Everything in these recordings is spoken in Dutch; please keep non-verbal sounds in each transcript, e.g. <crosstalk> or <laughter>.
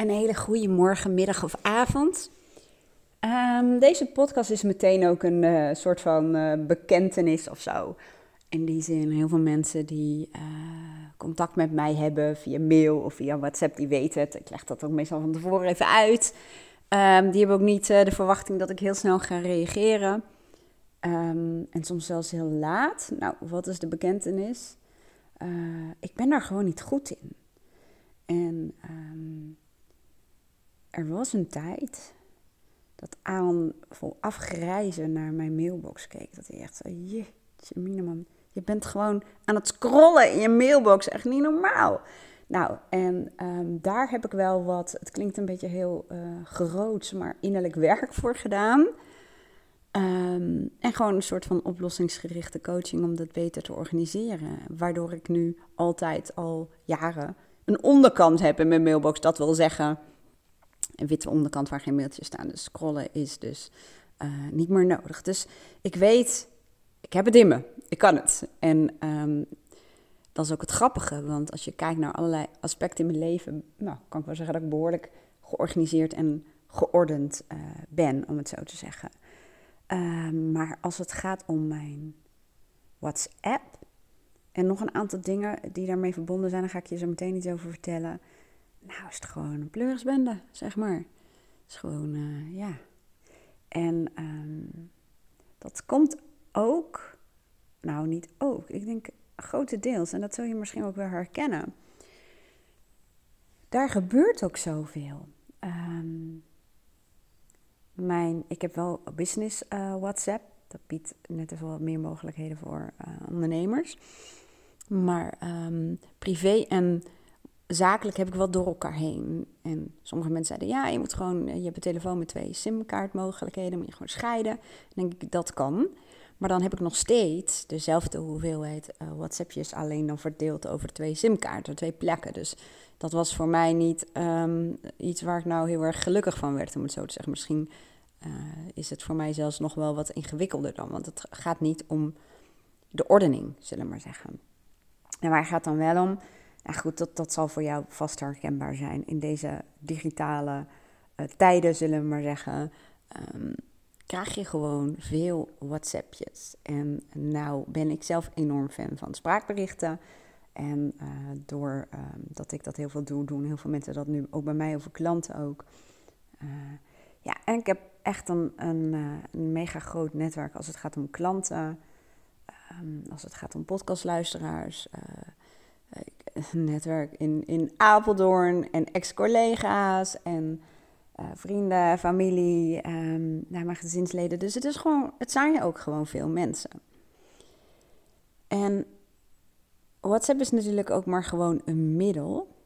een hele goede morgen, middag of avond. Ehm, deze podcast is meteen ook een uh, soort van uh, bekentenis of zo. In die zin, heel veel mensen die uh, contact met mij hebben via mail of via WhatsApp, die weten het. Ik leg dat ook meestal van tevoren even uit. Um, die hebben ook niet de verwachting dat ik heel snel ga reageren. Um, en soms zelfs heel laat. Nou, wat is de bekentenis? ik ben daar gewoon niet goed in. En er was een tijd dat Aan vol afgrijzen naar mijn mailbox keek. Dat hij echt zei, jeetje miniman, je bent gewoon aan het scrollen in je mailbox. Echt niet normaal. Nou, en um, daar heb ik wel wat, het klinkt een beetje heel uh, groots, maar innerlijk werk voor gedaan. Um, en gewoon een soort van oplossingsgerichte coaching om dat beter te organiseren. Waardoor ik nu altijd al jaren een onderkant heb in mijn mailbox. Dat wil zeggen, een witte onderkant waar geen mailtjes staan. Dus scrollen is dus uh, niet meer nodig. Dus ik weet, ik heb het in me. Ik kan het. En um, dat is ook het grappige, want als je kijkt naar allerlei aspecten in mijn leven, nou, kan ik wel zeggen dat ik behoorlijk georganiseerd en geordend uh, ben, om het zo te zeggen. Uh, maar als het gaat om mijn WhatsApp en nog een aantal dingen die daarmee verbonden zijn, daar ga ik je zo meteen iets over vertellen. Nou, is het gewoon een zeg maar. Het is gewoon, uh, ja. En um, dat komt ook, nou niet ook, ik denk grotendeels, en dat zul je misschien ook wel herkennen. Daar gebeurt ook zoveel. Um, mijn, ik heb wel business uh, WhatsApp. Dat biedt net even wat meer mogelijkheden voor uh, ondernemers. Maar um, privé en zakelijk heb ik wel door elkaar heen. En sommige mensen zeiden, ja, je moet gewoon, je hebt een telefoon met twee simkaartmogelijkheden, moet je gewoon scheiden. Dan denk ik, dat kan. Maar dan heb ik nog steeds dezelfde hoeveelheid uh, WhatsAppjes, alleen dan verdeeld over twee simkaarten, twee plekken. Dus dat was voor mij niet um, iets waar ik nou heel erg gelukkig van werd, om het zo te zeggen. Misschien uh, is het voor mij zelfs nog wel wat ingewikkelder dan, want het gaat niet om de ordening, zullen we maar zeggen. En waar gaat dan wel om? Nou goed, dat, dat zal voor jou vast herkenbaar zijn in deze digitale uh, tijden, zullen we maar zeggen. Um, krijg je gewoon veel WhatsAppjes. En nou ben ik zelf enorm fan van spraakberichten. En uh, door uh, dat ik dat heel veel doe, doen heel veel mensen dat nu ook bij mij over klanten ook. Uh, ja, en ik heb echt een, een, mega groot netwerk als het gaat om klanten, um, als het gaat om podcastluisteraars, netwerk in, in Apeldoorn en ex-collega's en uh, vrienden, familie, um, naar mijn gezinsleden. Dus het, is gewoon, het zijn ook gewoon veel mensen. En WhatsApp is natuurlijk ook maar gewoon een middel.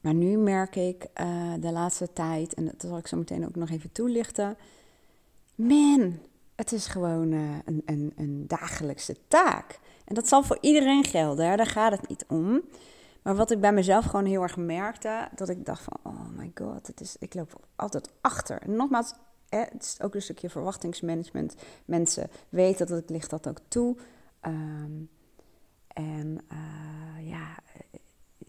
Maar nu merk ik uh, de laatste tijd, en dat zal ik zo meteen ook nog even toelichten. Man, het is gewoon uh, een, een, een dagelijkse taak. En dat zal voor iedereen gelden, hè? daar gaat het niet om. Maar wat ik bij mezelf gewoon heel erg merkte, dat ik dacht van, oh my god, het is, ik loop altijd achter. En nogmaals, het is ook een stukje verwachtingsmanagement. Mensen weten dat ik licht dat ook toe. Um, en uh, ja,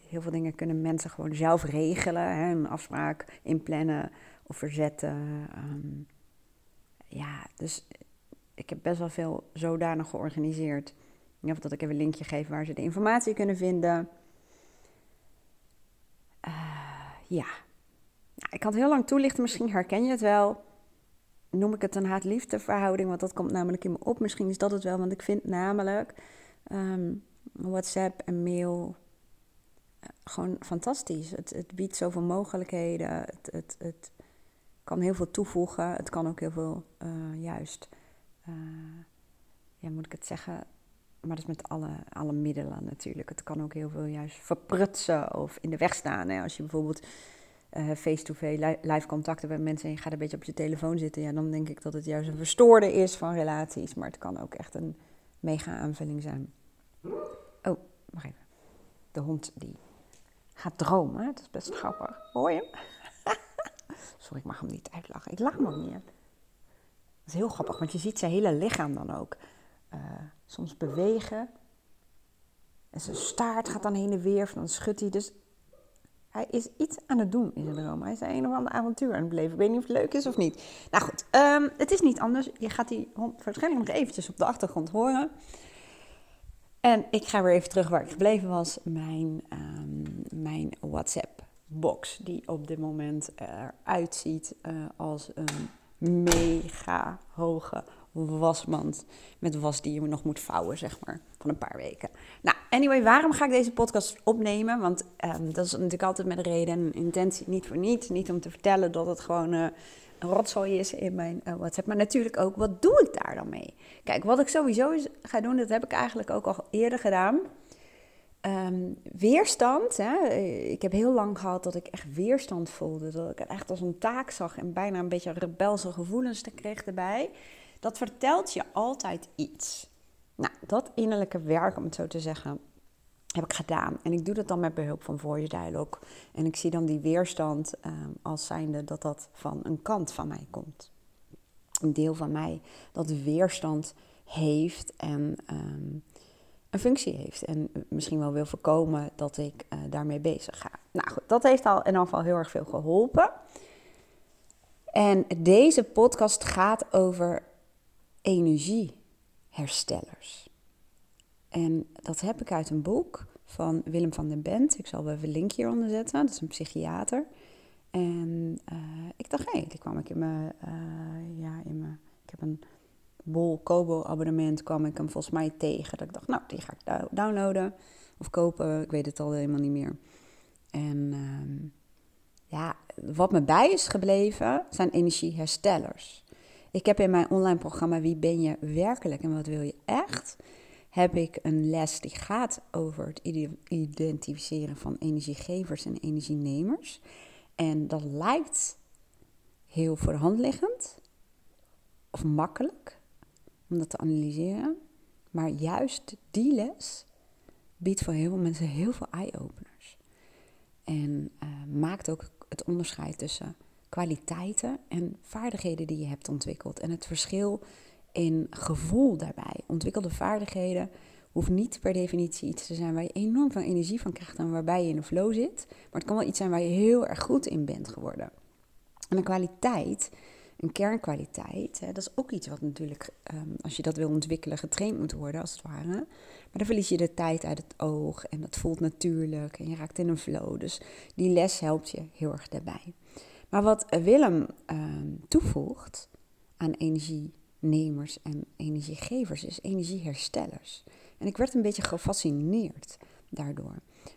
heel veel dingen kunnen mensen gewoon zelf regelen. Hè? Een afspraak inplannen of verzetten. Um, ja, dus ik heb best wel veel zodanig georganiseerd of dat ik even een linkje geef waar ze de informatie kunnen vinden. Uh, ja. Nou, ik had heel lang toelichten, misschien herken je het wel. Noem ik het een haat-liefde verhouding, want dat komt namelijk in me op. Misschien is dat het wel, want ik vind namelijk um, WhatsApp en mail uh, gewoon fantastisch. Het, het, biedt zoveel mogelijkheden. Het, het, het, kan heel veel toevoegen. Het kan ook heel veel uh, juist, ja, moet ik het zeggen, maar dat is met alle, alle middelen natuurlijk. Het kan ook heel veel juist verprutsen of in de weg staan. Hè? Als je bijvoorbeeld uh, face-to-face live contacten met mensen en je gaat een beetje op je telefoon zitten, ja, dan denk ik dat het juist een verstoorde is van relaties. Maar het kan ook echt een mega aanvulling zijn. Oh, wacht even. De hond die gaat dromen. Het is best grappig. Hoor je hem? <laughs> Sorry, ik mag hem niet uitlachen. Ik lach hem ook niet. Dat is heel grappig, want je ziet zijn hele lichaam dan ook uh, soms bewegen. En zijn staart gaat dan heen en weer, dan schudt hij. Dus hij is iets aan het doen in zijn droom. Hij is een of ander avontuur aan het beleven. Ik weet niet of het leuk is of niet. Nou goed, ehm, het is niet anders. Je gaat die hond waarschijnlijk nog eventjes op de achtergrond horen. En ik ga weer even terug waar ik gebleven was. Mijn, um, mijn WhatsApp-box, die op dit moment eruit ziet uh, als een mega hoge wasmand met was die je nog moet vouwen, zeg maar, van een paar weken. Nou, anyway, waarom ga ik deze podcast opnemen? Want um, dat is natuurlijk altijd met een reden en intentie, niet voor niets. Niet om te vertellen dat het gewoon uh, een rotzooi is in mijn uh, WhatsApp, maar natuurlijk ook, wat doe ik daar dan mee? Kijk, wat ik sowieso ga doen, dat heb ik eigenlijk ook al eerder gedaan. Um, weerstand. Hè? Ik heb heel lang gehad dat ik echt weerstand voelde. Dat ik het echt als een taak zag en bijna een beetje rebelse gevoelens kreeg erbij dat vertelt je altijd iets. Nou, dat innerlijke werk, om het zo te zeggen, heb ik gedaan. En ik doe dat dan met behulp van Voice Dialogue. En ik zie dan die weerstand um, als zijnde dat dat van een kant van mij komt. Een deel van mij dat weerstand heeft en um, een functie heeft. En misschien wel wil voorkomen dat ik uh, daarmee bezig ga. Nou goed, dat heeft al in geval heel erg veel geholpen. En deze podcast gaat over energieherstellers. En dat heb ik uit een boek van Willem van den Bent. Ik zal wel even een link hieronder zetten. Dat is een psychiater. En uh, ik dacht, hé, hey, die kwam ik in mijn, uh, ja, in mijn, ik heb een bol Kobo abonnement, kwam ik hem volgens mij tegen. Dat ik dacht, nou, die ga ik downloaden of kopen. Ik weet het al helemaal niet meer. En uh, ja, wat me bij is gebleven zijn energieherstellers. Ik heb in mijn online programma Wie ben je werkelijk en wat wil je echt? Heb ik een les die gaat over het identificeren van energiegevers en energienemers. En dat lijkt heel voor de hand liggend of makkelijk om dat te analyseren. Maar juist die les biedt voor heel veel mensen heel veel eye-openers. En uh, maakt ook het onderscheid tussen kwaliteiten en vaardigheden die je hebt ontwikkeld. En het verschil in gevoel daarbij. Ontwikkelde vaardigheden hoeft niet per definitie iets te zijn waar je enorm veel energie van krijgt en waarbij je in een flow zit. Maar het kan wel iets zijn waar je heel erg goed in bent geworden. En een kwaliteit, een kernkwaliteit, hè, dat is ook iets wat natuurlijk, um, als je dat wil ontwikkelen, getraind moet worden als het ware. Maar dan verlies je de tijd uit het oog en dat voelt natuurlijk en je raakt in een flow. Dus die les helpt je heel erg daarbij. Maar wat Willem uh, toevoegt aan energienemers en energiegevers is energieherstellers. En ik werd een beetje gefascineerd daardoor.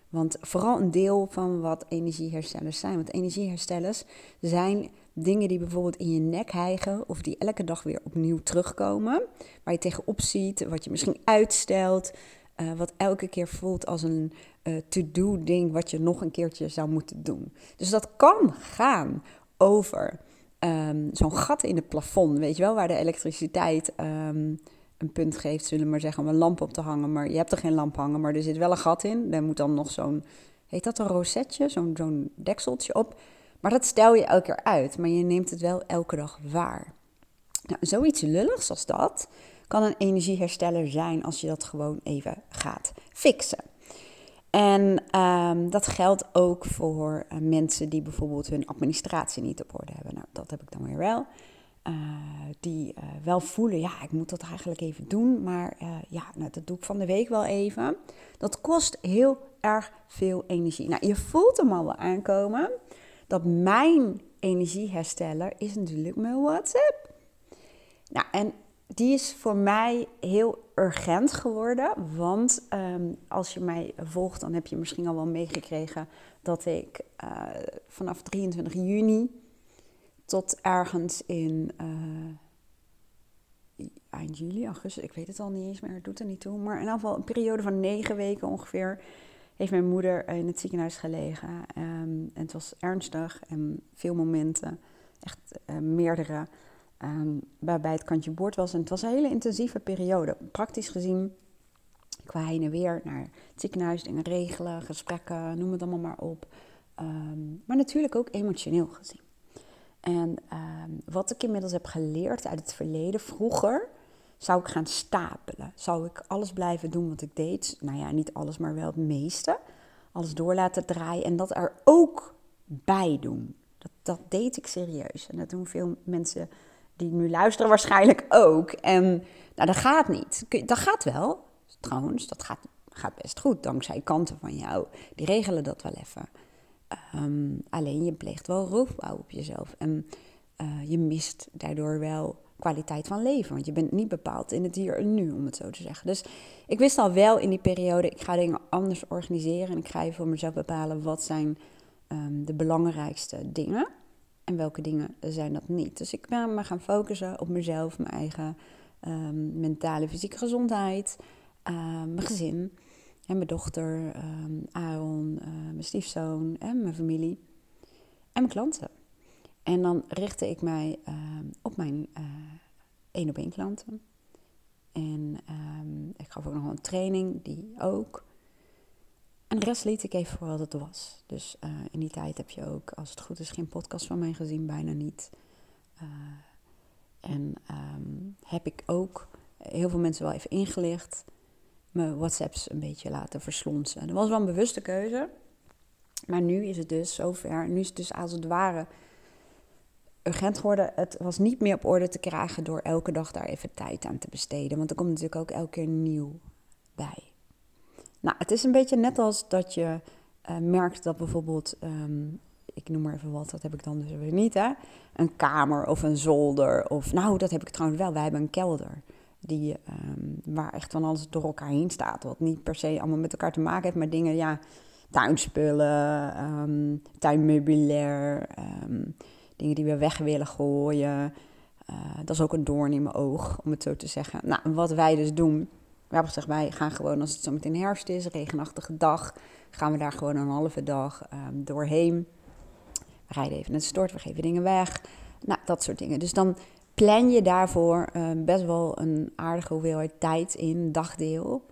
Want vooral een deel van wat energieherstellers zijn. Want energieherstellers zijn dingen die bijvoorbeeld in je nek hijgen of die elke dag weer opnieuw terugkomen. Waar je tegenop ziet, wat je misschien uitstelt, uh, wat elke keer voelt als een uh, to-do ding wat je nog een keertje zou moeten doen. Dus dat kan gaan over um, zo'n gat in het plafond, weet je wel, waar de elektriciteit um, een punt geeft, zullen we maar zeggen, om een lamp op te hangen. Maar je hebt er geen lamp hangen, maar er zit wel een gat in. Daar moet dan nog zo'n, heet dat een rosetje, zo'n zo'n dekseltje op. Maar dat stel je elke keer uit, maar je neemt het wel elke dag waar. Nou, zoiets lulligs als dat kan een energiehersteller zijn als je dat gewoon even gaat fixen. En um, dat geldt ook voor uh, mensen die bijvoorbeeld hun administratie niet op orde hebben. Nou, dat heb ik dan weer wel. Uh, die uh, wel voelen, ja, ik moet dat eigenlijk even doen. Maar ja, nou, dat doe ik van de week wel even. Dat kost heel erg veel energie. Nou, je voelt hem al wel aankomen. Dat mijn energiehersteller is natuurlijk mijn WhatsApp. Nou, en die is voor mij heel urgent geworden. Want um, als je mij volgt, dan heb je misschien al wel meegekregen dat ik uh, vanaf 23 juni tot ergens in uh, eind juli, augustus, ik weet het al niet eens meer, het doet er niet toe. Maar in ieder geval een periode van negen weken ongeveer heeft mijn moeder in het ziekenhuis gelegen. Um, en het was ernstig en veel momenten, echt uh, meerdere um, waarbij het kantje boord was. En het was een hele intensieve periode. Praktisch gezien, qua heen en weer naar het ziekenhuis, dingen regelen, gesprekken, noem het allemaal maar op. Um, maar natuurlijk ook emotioneel gezien. En um, wat ik inmiddels heb geleerd uit het verleden, vroeger zou ik gaan stapelen. Zou ik alles blijven doen wat ik deed? Nou ja, niet alles, maar wel het meeste alles door laten draaien en dat er ook bij doen. Dat, dat deed ik serieus. En dat doen veel mensen die nu luisteren waarschijnlijk ook. En nou, dat gaat niet. Dat gaat wel, trouwens. Dat gaat, gaat best goed, dankzij kanten van jou. Die regelen dat wel even. Ehm, alleen je pleegt wel roofbouw op jezelf. En uh, je mist daardoor wel kwaliteit van leven. Want je bent niet bepaald in het hier en nu, om het zo te zeggen. Dus ik wist al wel in die periode, ik ga dingen anders organiseren. En ik ga je voor mezelf bepalen wat zijn um, de belangrijkste dingen. En welke dingen zijn dat niet. Dus ik ben me gaan focussen op mezelf, mijn eigen um, mentale, fysieke gezondheid, um, mijn gezin. En mijn dochter, Aaron, uh, mijn stiefzoon en mijn familie. En mijn klanten. En dan richtte ik mij op mijn uh, één op één klanten. En ik gaf ook nog een training, die ook. En de rest liet ik even voor wat het was. Dus uh, in die tijd heb je ook, als het goed is, geen podcast van mij gezien, bijna niet. Uh, en um, heb ik ook heel veel mensen wel even ingelicht, mijn WhatsApps een beetje laten verslonsen. Dat was wel een bewuste keuze. Maar nu is het dus zover. Nu is het dus als het ware urgent geworden. Het was niet meer op orde te krijgen door elke dag daar even tijd aan te besteden. Want er komt natuurlijk ook elke keer nieuw bij. Nou, het is een beetje net als dat je uh, merkt dat bijvoorbeeld, um, ik noem maar even wat, dat heb ik dan dus weer niet, hè? Een kamer of een zolder. Of, nou, dat heb ik trouwens wel. Wij hebben een kelder. Die, um, waar echt van alles door elkaar heen staat. Wat niet per se allemaal met elkaar te maken heeft, maar dingen, ja, tuinspullen, um, tuinmeubilair, dingen die we weg willen gooien. Uh, dat is ook een doorn in mijn oog, om het zo te zeggen. Nou, wat wij dus doen, we hebben gezegd, wij gaan gewoon als het zo meteen herfst is, regenachtige dag, gaan we daar gewoon een halve dag um, doorheen. We rijden even naar de stort, we geven dingen weg. Nou, dat soort dingen. Dus dan plan je daarvoor um, best wel een aardige hoeveelheid tijd in, dagdeel.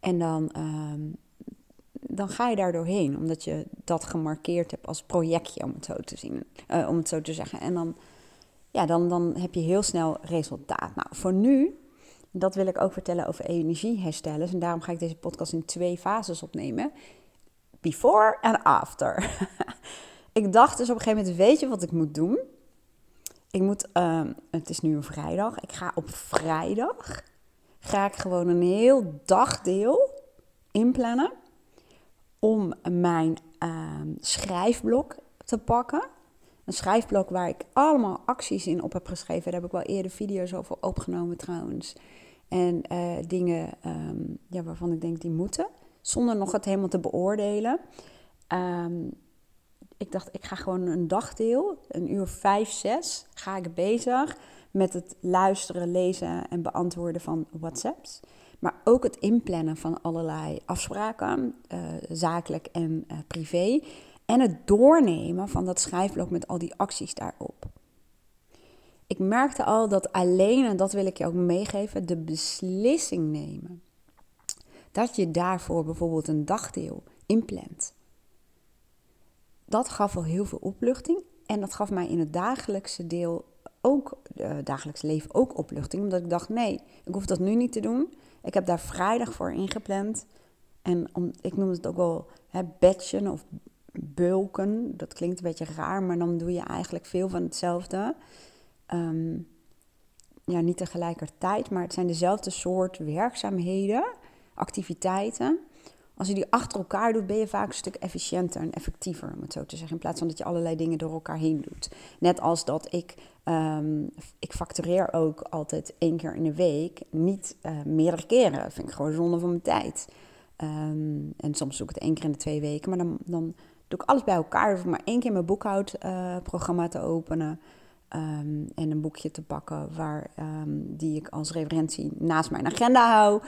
En dan, um, dan ga je daar doorheen, omdat je dat gemarkeerd hebt als projectje, om het zo te zien, uh, om het zo te zeggen. En dan, ja, dan, dan heb je heel snel resultaat. Nou, voor nu dat wil ik ook vertellen over energieherstellers. En daarom ga ik deze podcast in twee fases opnemen. Before en after. <laughs> ik dacht dus op een gegeven moment, weet je wat ik moet doen? Ik moet, uh, het is nu een vrijdag. Ik ga op vrijdag, ga ik gewoon een heel dagdeel inplannen. Om mijn uh, schrijfblok te pakken. Een schrijfblok waar ik allemaal acties in op heb geschreven. Daar heb ik wel eerder video's over opgenomen trouwens. En uh, dingen um, ja, waarvan ik denk die moeten, zonder nog het helemaal te beoordelen. Um, ik dacht, ik ga gewoon een dagdeel, een uur vijf, zes, ga ik bezig met het luisteren, lezen en beantwoorden van WhatsApps. Maar ook het inplannen van allerlei afspraken, uh, zakelijk en uh, privé. En het doornemen van dat schrijfblok met al die acties daarop ik merkte al dat alleen, en dat wil ik je ook meegeven, de beslissing nemen. Dat je daarvoor bijvoorbeeld een dagdeel inplant. Dat gaf al heel veel opluchting. En dat gaf mij in het dagelijkse deel ook, uh, dagelijks leven ook opluchting. Omdat ik dacht, nee, ik hoef dat nu niet te doen. Ik heb daar vrijdag voor ingepland. En ik noem het ook wel hè, batchen of bulken. Dat klinkt een beetje raar, maar dan doe je eigenlijk veel van hetzelfde. Um, ja, niet tegelijkertijd, maar het zijn dezelfde soort werkzaamheden, activiteiten. Als je die achter elkaar doet, ben je vaak een stuk efficiënter en effectiever, om het zo te zeggen. In plaats van dat je allerlei dingen door elkaar heen doet. Net als dat ik, um, ik factureer ook altijd één keer in de week, niet uh, meerdere keren. Dat vind ik gewoon zonde van mijn tijd. Um, en soms doe ik het één keer in de twee weken, maar dan, dan doe ik alles bij elkaar. Hoef ik maar één keer mijn boekhoudprogramma uh, te openen. Um, en een boekje te pakken waar, um, die ik als referentie naast mijn agenda hou.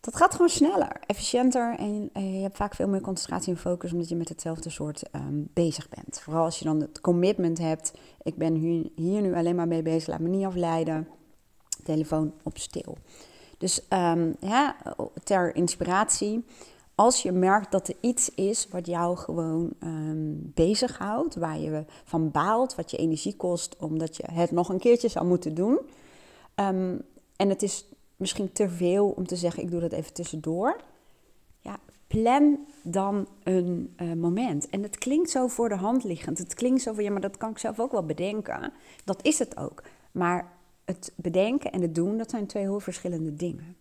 Dat gaat gewoon sneller, efficiënter en je hebt vaak veel meer concentratie en focus omdat je met hetzelfde soort um, bezig bent. Vooral als je dan het commitment hebt, ik ben hier, hier nu alleen maar mee bezig, laat me niet afleiden, telefoon op stil. Dus ja, ter inspiratie, als je merkt dat er iets is wat jou gewoon um, bezighoudt, waar je van baalt, wat je energie kost, omdat je het nog een keertje zou moeten doen. Um, en het is misschien te veel om te zeggen, ik doe dat even tussendoor. Ja, plan dan een uh, moment. En het klinkt zo voor de hand liggend. Het klinkt zo van, ja, maar dat kan ik zelf ook wel bedenken. Dat is het ook. Maar het bedenken en het doen, dat zijn twee heel verschillende dingen.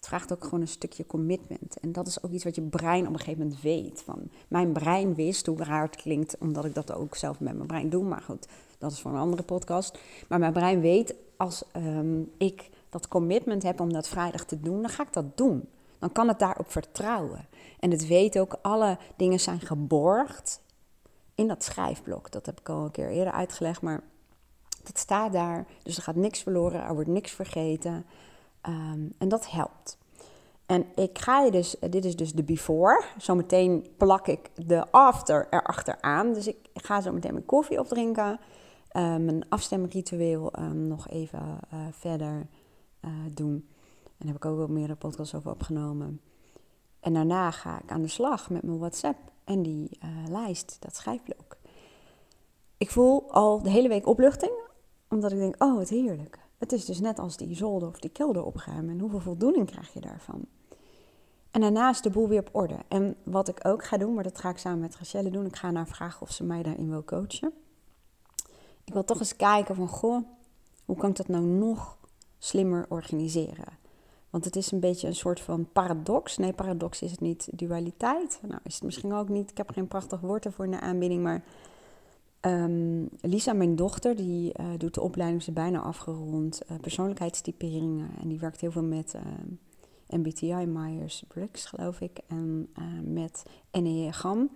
Het vraagt ook gewoon een stukje commitment. En dat is ook iets wat je brein op een gegeven moment weet. Van, mijn brein wist, hoe raar het klinkt, omdat ik dat ook zelf met mijn brein doe. Maar goed, dat is voor een andere podcast. Maar mijn brein weet, als um, ik dat commitment heb om dat vrijdag te doen, dan ga ik dat doen. Dan kan het daarop vertrouwen. En het weet ook, alle dingen zijn geborgd in dat schrijfblok. Dat heb ik al een keer eerder uitgelegd, maar dat staat daar. Dus er gaat niks verloren, er wordt niks vergeten. Ehm, en dat helpt. En ik ga je dus, dit is dus de before. Zometeen plak ik de after erachteraan. Dus ik ga zo meteen mijn koffie opdrinken. Uh, mijn afstemritueel um, nog even uh, verder doen. En daar heb ik ook wel meerdere podcasts over opgenomen. En daarna ga ik aan de slag met mijn WhatsApp en die lijst, dat schrijfblok. Ik voel al de hele week opluchting, omdat ik denk, oh wat heerlijk. Het is dus net als die zolder of die kelder opruimen. En hoeveel voldoening krijg je daarvan? En daarnaast de boel weer op orde. En wat ik ook ga doen, maar dat ga ik samen met Rachelle doen. Ik ga naar vragen of ze mij daarin wil coachen. Ik wil toch eens kijken van, goh, hoe kan ik dat nou nog slimmer organiseren? Want het is een beetje een soort van paradox. Nee, paradox is het niet. Dualiteit. Nou, is het misschien ook niet. Ik heb geen prachtig woord ervoor in de aanbieding, maar Um, Lisa, mijn dochter, die uh, doet de opleiding, ze bijna afgerond, uh, persoonlijkheidstyperingen. En die werkt heel veel met uh, ehm, MBTI, Myers-Briggs, geloof ik, en eh, met Enneagram.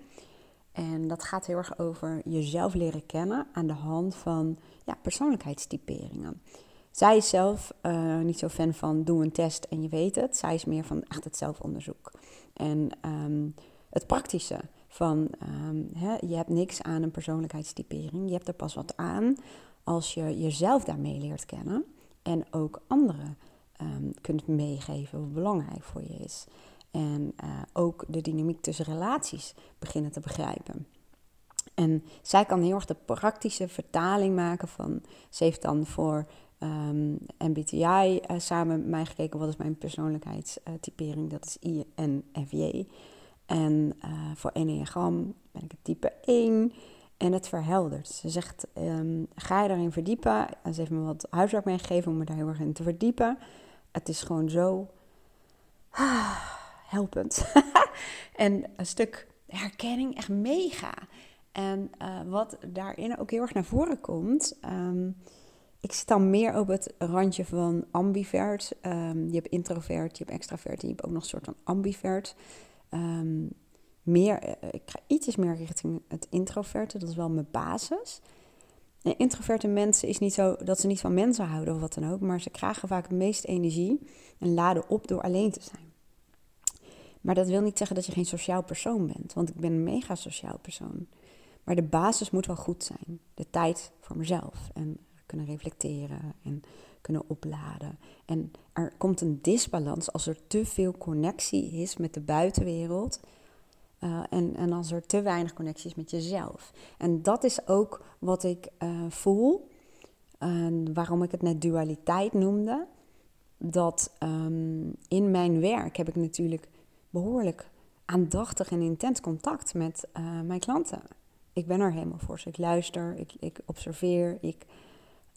En dat gaat heel erg over jezelf leren kennen aan de hand van ja, persoonlijkheidstyperingen. Zij is zelf niet zo fan van doe een test en je weet het. Zij is meer van echt het zelfonderzoek. En um, het praktische van hè, je hebt niks aan een persoonlijkheidstypering. Je hebt er pas wat aan als je jezelf daarmee leert kennen. En ook anderen um, kunt meegeven wat belangrijk voor je is. En uh, ook de dynamiek tussen relaties beginnen te begrijpen. En zij kan heel erg de praktische vertaling maken van. Ze heeft dan voor MBTI uh, samen met mij gekeken. Wat is mijn persoonlijkheidstypering? Dat is INFJ. En uh, voor Enneagram ben ik het type 1 en het verheldert. Ze zegt, um, ga je daarin verdiepen? En ze heeft me wat huiswerk meegegeven om me daar heel erg in te verdiepen. Het is gewoon zo ah, helpend. <laughs> en een stuk herkenning, echt mega. En uh, wat daarin ook heel erg naar voren komt... Um, ik zit dan meer op het randje van ambivert. Um, je hebt introvert, je hebt extravert en je hebt ook nog een soort van ambivert um, meer, eh, ik ga ietsjes meer richting het introverte, dat is wel mijn basis. Introverte mensen is niet zo dat ze niet van mensen houden of wat dan ook, maar ze krijgen vaak het meeste energie en laden op door alleen te zijn. Maar dat wil niet zeggen dat je geen sociaal persoon bent, want ik ben een mega sociaal persoon. Maar de basis moet wel goed zijn. De tijd voor mezelf en kunnen reflecteren en kunnen opladen. En er komt een disbalans als er te veel connectie is met de buitenwereld. Uh, en, en als er te weinig connectie is met jezelf. En dat is ook wat ik uh, voel. En waarom ik het net dualiteit noemde. Dat um, in mijn werk heb ik natuurlijk behoorlijk aandachtig en intens contact met uh, mijn klanten. Ik ben er helemaal voor ze. Ik luister, ik, ik observeer, ik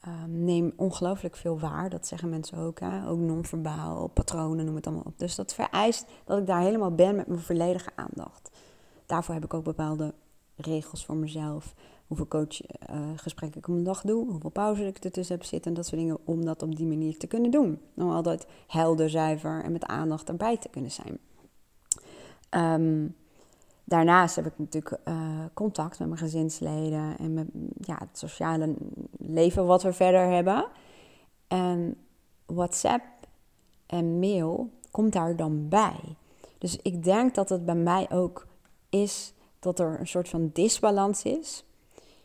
um, neem ongelooflijk veel waar. Dat zeggen mensen ook. Hè? Ook non-verbaal, patronen, noem het allemaal op. Dus dat vereist dat ik daar helemaal ben met mijn volledige aandacht. Daarvoor heb ik ook bepaalde regels voor mezelf. Hoeveel coachgesprekken uh, ik op een dag doe. Hoeveel pauze ik ertussen heb zitten. En dat soort dingen. Om dat op die manier te kunnen doen. Om altijd helder, zuiver en met aandacht erbij te kunnen zijn. Um, Daarnaast heb ik natuurlijk uh, contact met mijn gezinsleden en met ja, het sociale leven wat we verder hebben. En WhatsApp en mail komt daar dan bij. Dus ik denk dat het bij mij ook is dat er een soort van disbalans is.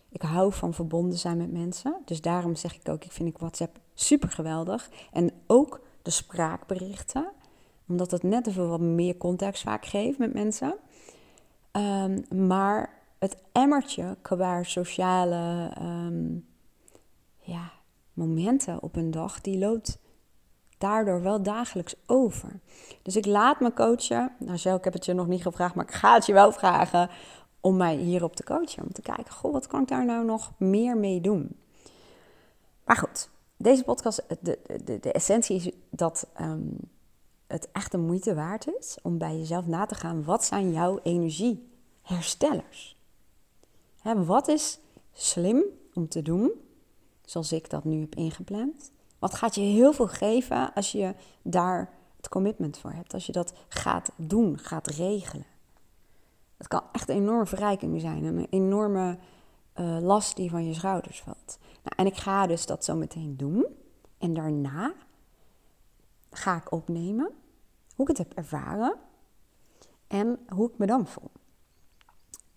Ik hou van verbonden zijn met mensen. Dus daarom zeg ik ook, ik vind ik WhatsApp super geweldig. En ook de spraakberichten. Omdat het net even wat meer context vaak geeft met mensen. Um, maar het emmertje qua sociale um, ja, momenten op een dag, die loopt daardoor wel dagelijks over. Dus ik laat me coachen. Nou, Shell, ik heb het je nog niet gevraagd, maar ik ga het je wel vragen om mij hierop te coachen. Om te kijken, goh, wat kan ik daar nou nog meer mee doen? Maar goed, deze podcast, de, de, de essentie is dat ehm, het echt de moeite waard is om bij jezelf na te gaan. Wat zijn jouw energieherstellers? Hè, wat is slim om te doen, zoals ik dat nu heb ingepland? Wat gaat je heel veel geven als je daar het commitment voor hebt? Als je dat gaat doen, gaat regelen. Het kan echt een enorme verrijking zijn. Een enorme uh, last die van je schouders valt. Nou, en ik ga dus dat zo meteen doen. En daarna ga ik opnemen hoe ik het heb ervaren en hoe ik me dan voel.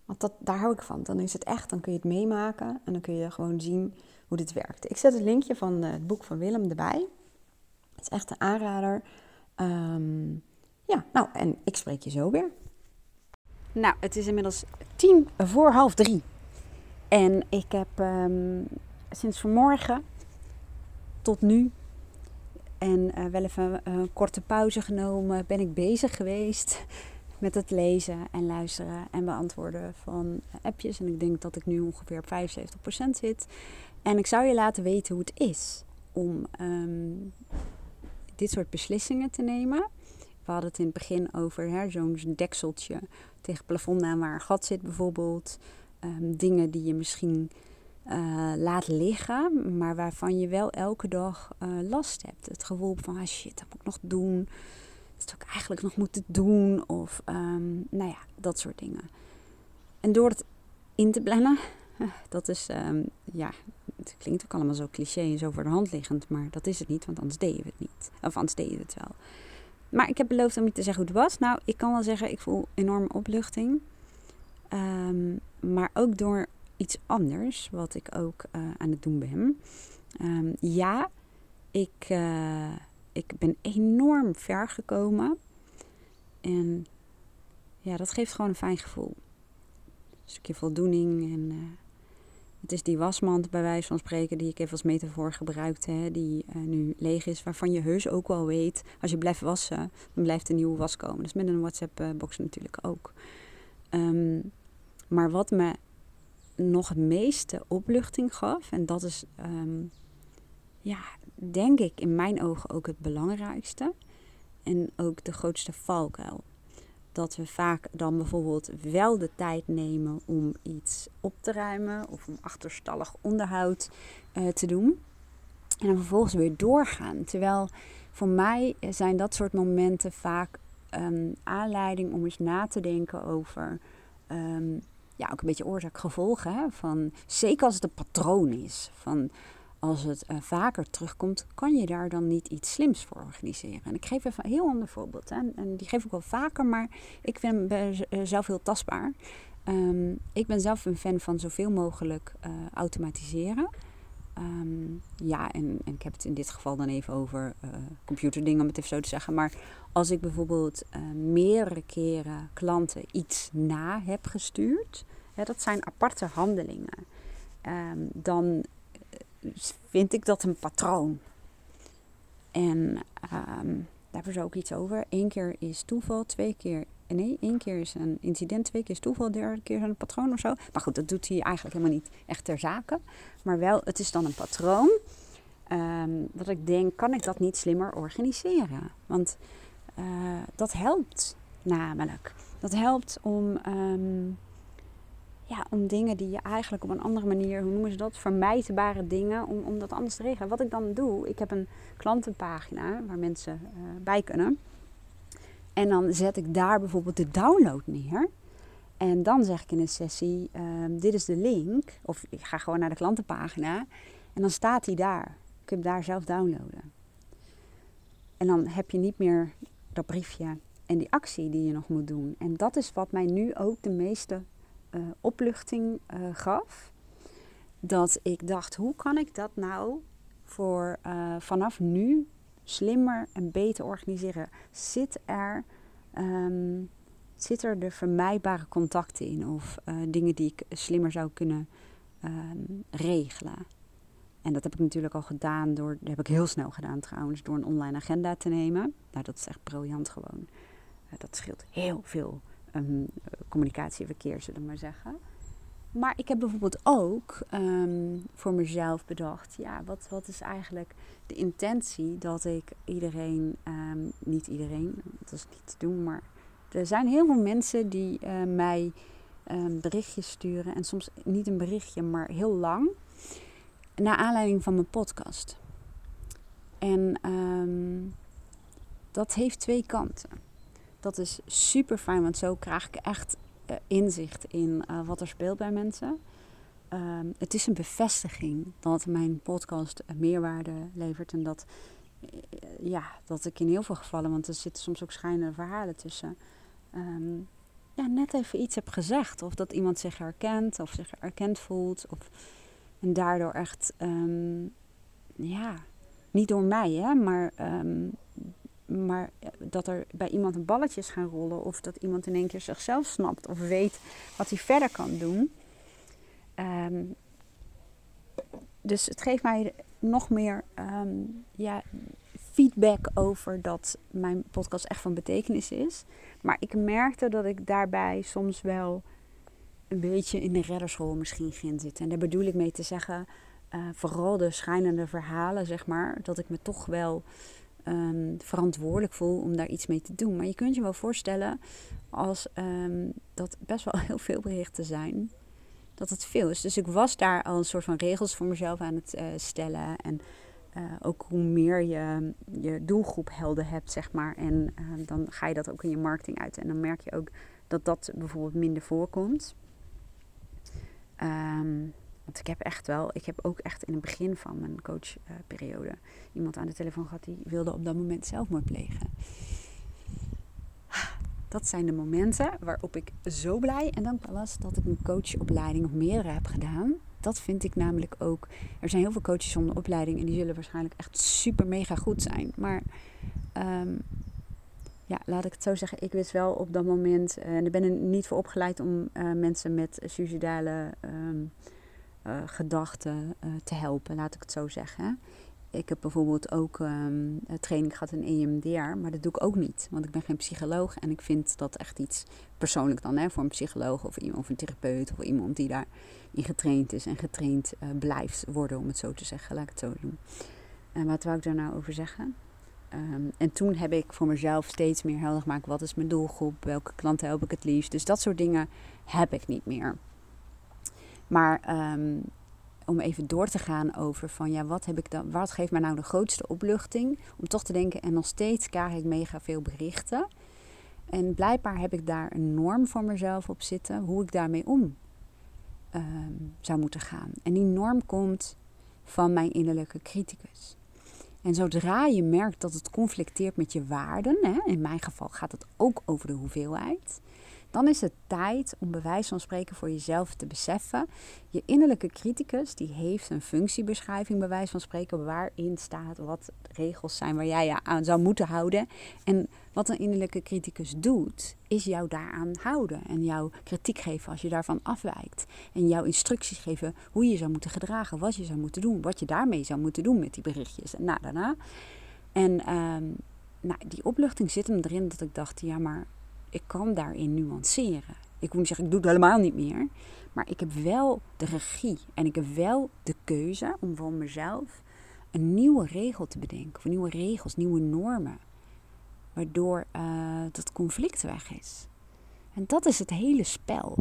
Want dat, daar hou ik van. Dan is het echt, dan kun je het meemaken en dan kun je gewoon zien hoe dit werkt. Ik zet het linkje van eh, het boek van Willem erbij. Het is echt een aanrader. Um, ja, nou, en ik spreek je zo weer. Nou, het is inmiddels tien voor half drie. En ik heb um, sinds vanmorgen tot nu en uh, wel even een korte pauze genomen, ben ik bezig geweest <laughs> met het lezen en luisteren en beantwoorden van appjes. En ik denk dat ik nu ongeveer op 75% zit. En ik zou je laten weten hoe het is om um, dit soort beslissingen te nemen. We hadden het in het begin over zo'n dekseltje tegen het plafond aan waar een gat zit bijvoorbeeld. Um, dingen die je misschien uh, laat liggen, maar waarvan je wel elke dag uh, last hebt. Het gevoel van, ah shit, dat moet ik nog doen. Dat zou ik eigenlijk nog moeten doen. Of, um, nou ja, dat soort dingen. En door het in te plannen, <laughs> dat is, um, ja, het klinkt ook allemaal zo cliché en zo voor de hand liggend, maar dat is het niet, want anders deden we het niet. Of anders deden we het wel. Maar ik heb beloofd om je te zeggen hoe het was. Nou, ik kan wel zeggen, ik voel enorme opluchting. Um, maar ook door iets anders, wat ik ook uh, aan het doen ben. Um, ja, ik, uh, ik ben enorm ver gekomen. En ja, dat geeft gewoon een fijn gevoel. Een stukje voldoening. En uh, het is die wasmand, bij wijze van spreken, die ik even als metafoor gebruikte. Hè, die nu leeg is, waarvan je heus ook wel weet. Als je blijft wassen, dan blijft een nieuwe was komen. Dus met een WhatsApp-box natuurlijk ook. Um, maar wat me nog het meeste opluchting gaf, en dat is, um, ja, denk ik in mijn ogen ook het belangrijkste en ook de grootste valkuil. Dat we vaak dan bijvoorbeeld wel de tijd nemen om iets op te ruimen of om achterstallig onderhoud uh, te doen. En dan vervolgens weer doorgaan. Terwijl voor mij zijn dat soort momenten vaak um, aanleiding om eens na te denken over um, ja, ook een beetje oorzaak-gevolg. Van, zeker als het een patroon is. Van, als het uh, vaker terugkomt, kan je daar dan niet iets slims voor organiseren. En ik geef even een heel ander voorbeeld. Hè. En die geef ik wel vaker, maar ik vind hem uh, zelf heel tastbaar. Um, ik ben zelf een fan van zoveel mogelijk automatiseren. Um, ja, en, ik heb het in dit geval dan even over uh, computerdingen, om het even zo te zeggen. Maar als ik bijvoorbeeld uh, meerdere keren klanten iets na heb gestuurd, dat zijn aparte handelingen, um, dan eh, vind ik dat een patroon. En um, daar zou ik iets over. Eén keer is toeval, twee keer nee, één keer is een incident, twee keer is toeval, derde keer is een patroon of zo. Maar goed, dat doet hij eigenlijk helemaal niet echt ter zake. Maar wel, het is dan een patroon. Um, wat ik denk, kan ik dat niet slimmer organiseren? Want uh, dat helpt namelijk. Dat helpt om, um, ja, om dingen die je eigenlijk op een andere manier, hoe noemen ze dat? Vermijdbare dingen, om, om dat anders te regelen. Wat ik dan doe, ik heb een klantenpagina waar mensen uh, bij kunnen. En dan zet ik daar bijvoorbeeld de download neer. En dan zeg ik in een sessie, uh, dit is de link. Of ik ga gewoon naar de klantenpagina. En dan staat die daar. Je kunt daar zelf downloaden. En dan heb je niet meer dat briefje en die actie die je nog moet doen. En dat is wat mij nu ook de meeste uh, opluchting uh, gaf. Dat ik dacht, hoe kan ik dat nou voor uh, vanaf nu slimmer en beter organiseren, zit er, um, zit er de vermijdbare contacten in of uh, dingen die ik slimmer zou kunnen um, regelen. en dat heb ik natuurlijk al gedaan door, dat heb ik heel snel gedaan trouwens, door een online agenda te nemen. Nou, dat is echt briljant gewoon. Uh, dat scheelt heel veel um, communicatie en verkeer, zullen we maar zeggen. Maar ik heb bijvoorbeeld ook um, voor mezelf bedacht, ja, wat, wat is eigenlijk de intentie dat ik iedereen, um, niet iedereen, dat is niet te doen, maar er zijn heel veel mensen die uh, mij um, berichtjes sturen en soms niet een berichtje, maar heel lang, naar aanleiding van mijn podcast. En dat heeft twee kanten. Dat is super fijn, want zo krijg ik echt inzicht in uh, wat er speelt bij mensen. Um, het is een bevestiging dat mijn podcast meerwaarde levert en dat, uh, ja, dat ik in heel veel gevallen, want er zitten soms ook schijnende verhalen tussen, um, ja, net even iets heb gezegd. Of dat iemand zich herkent of zich erkend voelt. Of, en daardoor echt, um, ja, niet door mij, hè, maar maar eh, dat er bij iemand een balletje is gaan rollen. Of dat iemand in één keer zichzelf snapt. Of weet wat hij verder kan doen. Um, dus het geeft mij nog meer um, ja, feedback over dat mijn podcast echt van betekenis is. Maar ik merkte dat ik daarbij soms wel een beetje in de reddersrol misschien ging zitten. En daar bedoel ik mee te zeggen, uh, vooral de schijnende verhalen, zeg maar, dat ik me toch wel um, verantwoordelijk voel om daar iets mee te doen. Maar je kunt je wel voorstellen als um, dat best wel <laughs> heel veel berichten zijn, dat het veel is. Dus ik was daar al een soort van regels voor mezelf aan het uh, stellen. En uh, ook hoe meer je je doelgroep helder hebt, zeg maar. En uh, dan ga je dat ook in je marketing uit. En dan merk je ook dat dat bijvoorbeeld minder voorkomt. Ik heb echt wel, ik heb ook echt in het begin van mijn coachperiode iemand aan de telefoon gehad die wilde op dat moment zelfmoord plegen. Dat zijn de momenten waarop ik zo blij en dankbaar was dat ik een coachopleiding of meerdere heb gedaan. Dat vind ik namelijk ook. Er zijn heel veel coaches zonder opleiding en die zullen waarschijnlijk echt super mega goed zijn. Maar um, ja, laat ik het zo zeggen. Ik wist wel op dat moment, uh, en ik ben er niet voor opgeleid om uh, mensen met suicidale uh, gedachten uh, te helpen, laat ik het zo zeggen. Ik heb bijvoorbeeld ook um, training gehad in EMDR, maar dat doe ik ook niet. Want ik ben geen psycholoog en ik vind dat echt iets persoonlijk dan hè, voor een psycholoog of, iemand, of een therapeut of iemand die daarin getraind is en getraind uh, blijft worden, om het zo te zeggen. Laat ik het zo doen. En wat wou ik daar nou over zeggen? Um, en toen heb ik voor mezelf steeds meer helder gemaakt: wat is mijn doelgroep? Welke klanten help ik het liefst? Dus dat soort dingen heb ik niet meer. Maar um, om even door te gaan over van ja, wat heb ik dan, wat geeft mij nou de grootste opluchting? Om toch te denken, en nog steeds krijg ik mega veel berichten. En blijkbaar heb ik daar een norm voor mezelf op zitten, hoe ik daarmee om um, zou moeten gaan. En die norm komt van mijn innerlijke criticus. En zodra je merkt dat het conflicteert met je waarden, hè, in mijn geval gaat het ook over de hoeveelheid, dan is het tijd om bij wijze van spreken voor jezelf te beseffen. Je innerlijke criticus die heeft een functiebeschrijving bij wijze van spreken waarin staat wat regels zijn waar jij je aan zou moeten houden. En wat een innerlijke criticus doet, is jou daaraan houden en jou kritiek geven als je daarvan afwijkt. En jou instructies geven hoe je zou moeten gedragen, wat je zou moeten doen, wat je daarmee zou moeten doen met die berichtjes. En nou, daarna. En um, nou, die opluchting zit hem erin dat ik dacht, ja maar ik kan daarin nuanceren. Ik moet niet zeggen, ik doe het helemaal niet meer. Maar ik heb wel de regie en ik heb wel de keuze om voor mezelf een nieuwe regel te bedenken. Of nieuwe regels, nieuwe normen. Waardoor uh, dat conflict weg is. En dat is het hele spel.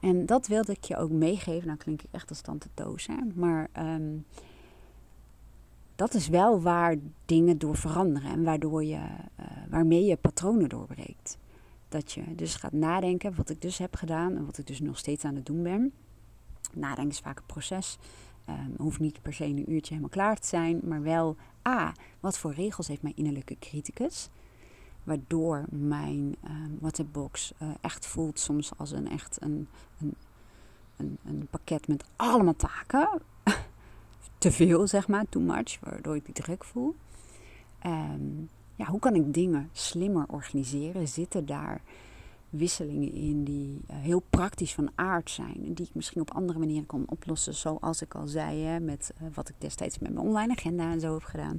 En dat wilde ik je ook meegeven. Nou klink ik echt als tante Toos, hè? Maar um, dat is wel waar dingen door veranderen. En waardoor je, uh, waarmee je patronen doorbreekt. Dat je dus gaat nadenken, wat ik dus heb gedaan en wat ik dus nog steeds aan het doen ben. Nadenken is vaak een proces. Um, hoeft niet per se een uurtje helemaal klaar te zijn, maar wel A, wat voor regels heeft mijn innerlijke criticus? Waardoor mijn um, WhatsApp-box uh, echt voelt soms als een echt een, een, een, een pakket met allemaal taken. <laughs> Te veel, zeg maar, too much, waardoor ik die druk voel. Um, ja, hoe kan ik dingen slimmer organiseren? Zitten daar wisselingen in die eh, heel praktisch van aard zijn. En die ik misschien op andere manieren kon oplossen. Zoals ik al zei, hè, met eh, wat ik destijds met mijn online agenda en zo heb gedaan.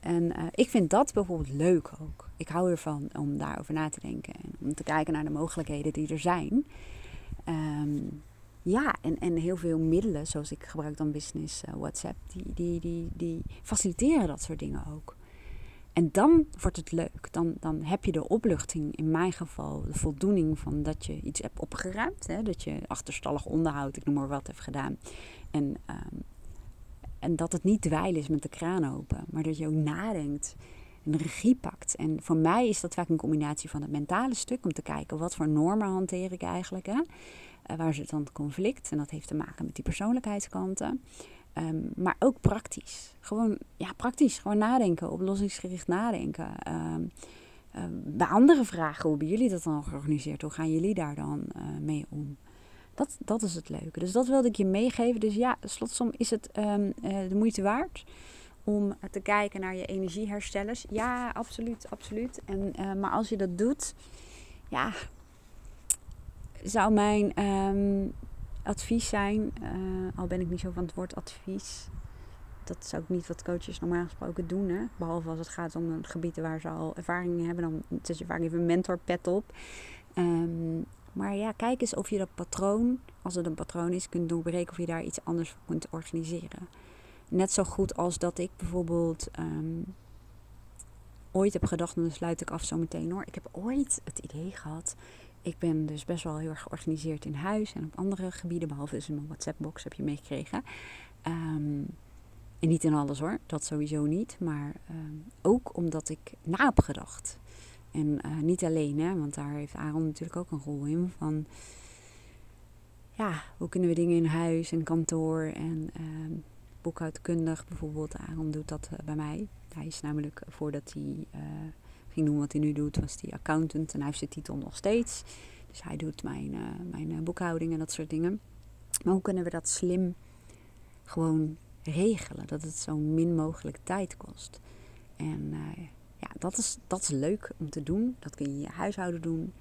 En uh, ik vind dat bijvoorbeeld leuk ook. Ik hou ervan om daarover na te denken. En om te kijken naar de mogelijkheden die er zijn. Um, ja, en, en heel veel middelen, zoals ik gebruik dan business WhatsApp, die, die, die, die faciliteren dat soort dingen ook. En dan wordt het leuk. Dan, dan heb je de opluchting, in mijn geval, de voldoening van dat je iets hebt opgeruimd. Hè? Dat je achterstallig onderhoud, ik noem maar wat, hebt gedaan. En, um, en dat het niet dweilen is met de kraan open, maar dat je ook nadenkt en regie pakt. En voor mij is dat vaak een combinatie van het mentale stuk, om te kijken wat voor normen hanteer ik eigenlijk. Hè? Uh, waar zit dan het conflict? En dat heeft te maken met die persoonlijkheidskanten. Um, maar ook praktisch. Gewoon, ja, praktisch. Gewoon nadenken, oplossingsgericht nadenken. Um, um, bij andere vragen, hoe hebben jullie dat dan georganiseerd? Hoe gaan jullie daar dan uh, mee om? Dat, dat is het leuke. Dus dat wilde ik je meegeven. Dus ja, slotsom is het uh, de moeite waard om te kijken naar je energieherstellers. Ja, absoluut, absoluut. En, uh, maar als je dat doet, ja, zou mijn um, advies zijn, uh, al ben ik niet zo van het woord advies. Dat is ook niet wat coaches normaal gesproken doen. Hè? Behalve als het gaat om gebieden waar ze al ervaring in hebben. Dan zet je vaak even een mentorpet op. Um, maar ja, kijk eens of je dat patroon, als het een patroon is, kunt doorbreken. Of je daar iets anders voor kunt organiseren. Net zo goed als dat ik bijvoorbeeld um, ooit heb gedacht, en dan sluit ik af zo meteen hoor. Ik heb ooit het idee gehad. Ik ben dus best wel heel erg georganiseerd in huis en op andere gebieden, behalve dus in mijn WhatsApp-box heb je meegekregen. Um, en niet in alles hoor, dat sowieso niet. Maar um, ook omdat ik na heb gedacht. En uh, niet alleen, hè, want daar heeft Aaron natuurlijk ook een rol in. Van ja, hoe kunnen we dingen in huis en kantoor en uh, boekhoudkundig bijvoorbeeld. Aaron doet dat uh, bij mij. Hij is namelijk voordat hij ging doen wat hij nu doet, was hij accountant en hij heeft zijn titel nog steeds. Dus hij doet mijn, uh, mijn boekhouding en dat soort dingen. Maar hoe kunnen we dat slim gewoon regelen? Dat het zo min mogelijk tijd kost. En uh, ja, dat is, dat is leuk om te doen. Dat kun je in je huishouden doen.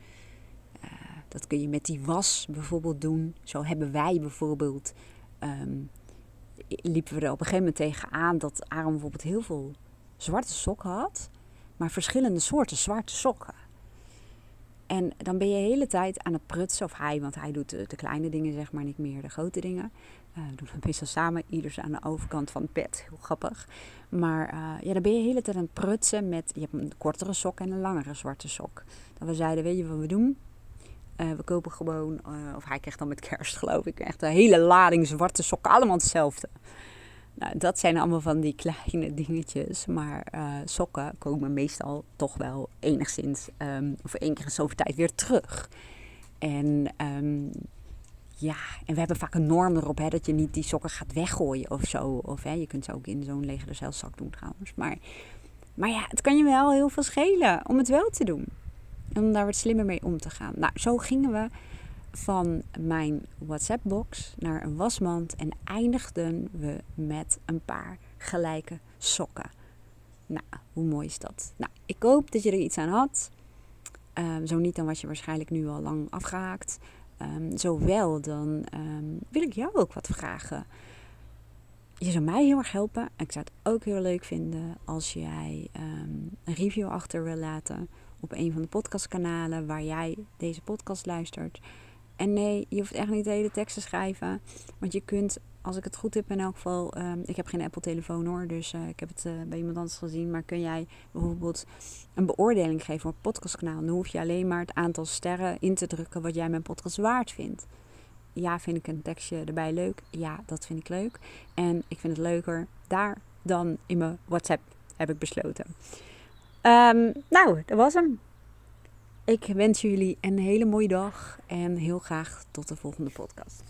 Dat kun je met die was bijvoorbeeld doen. Zo hebben wij bijvoorbeeld. Um, liepen we er op een gegeven moment tegenaan dat Aaron bijvoorbeeld heel veel zwarte sokken had, maar verschillende soorten zwarte sokken. En dan ben je de hele tijd aan het prutsen, of hij, want hij doet de, kleine dingen, zeg maar, niet meer de grote dingen. Uh, we doen het meestal samen, ieders aan de overkant van het bed, heel grappig. Maar uh, ja, dan ben je de hele tijd aan het prutsen met, je hebt een kortere sok en een langere zwarte sok. Dat we zeiden, weet je wat we doen? Uh, we kopen gewoon, of hij krijgt dan met kerst <laughs> geloof ik, echt een hele lading zwarte sokken, allemaal hetzelfde. Nou, dat zijn allemaal van die kleine dingetjes, maar uh, sokken komen meestal toch wel enigszins, um, of één keer in zoveel tijd weer terug. En um, ja, en we hebben vaak een norm erop, hè, dat je niet die sokken gaat weggooien of zo. Of hè, je kunt ze ook in zo'n lege zelfzak doen trouwens. Maar, maar ja, het kan je wel heel veel schelen om het wel te doen. En om daar wat slimmer mee om te gaan. Nou, zo gingen we van mijn WhatsApp-box naar een wasmand en eindigden we met een paar gelijke sokken. Nou, hoe mooi is dat? Nou, ik hoop dat je er iets aan had. Um, zo niet, dan was je waarschijnlijk nu al lang afgehaakt. Um, zo wel, dan um, wil ik jou ook wat vragen. Je zou mij heel erg helpen. Ik zou het ook heel leuk vinden als jij een review achter wil laten op een van de podcastkanalen waar jij deze podcast luistert. En nee, je hoeft echt niet de hele tekst te schrijven. Want je kunt, als ik het goed heb in elk geval... Um, ik heb geen Apple-telefoon hoor, dus uh, ik heb het uh, bij iemand anders gezien. Maar kun jij bijvoorbeeld een beoordeling geven op het podcastkanaal. Dan hoef je alleen maar het aantal sterren in te drukken wat jij mijn podcast waard vindt. Ja, vind ik een tekstje erbij leuk? Ja, dat vind ik leuk. En ik vind het leuker daar dan in mijn WhatsApp, heb ik besloten. Um, nou, dat was hem. Ik wens jullie een hele mooie dag en heel graag tot de volgende podcast.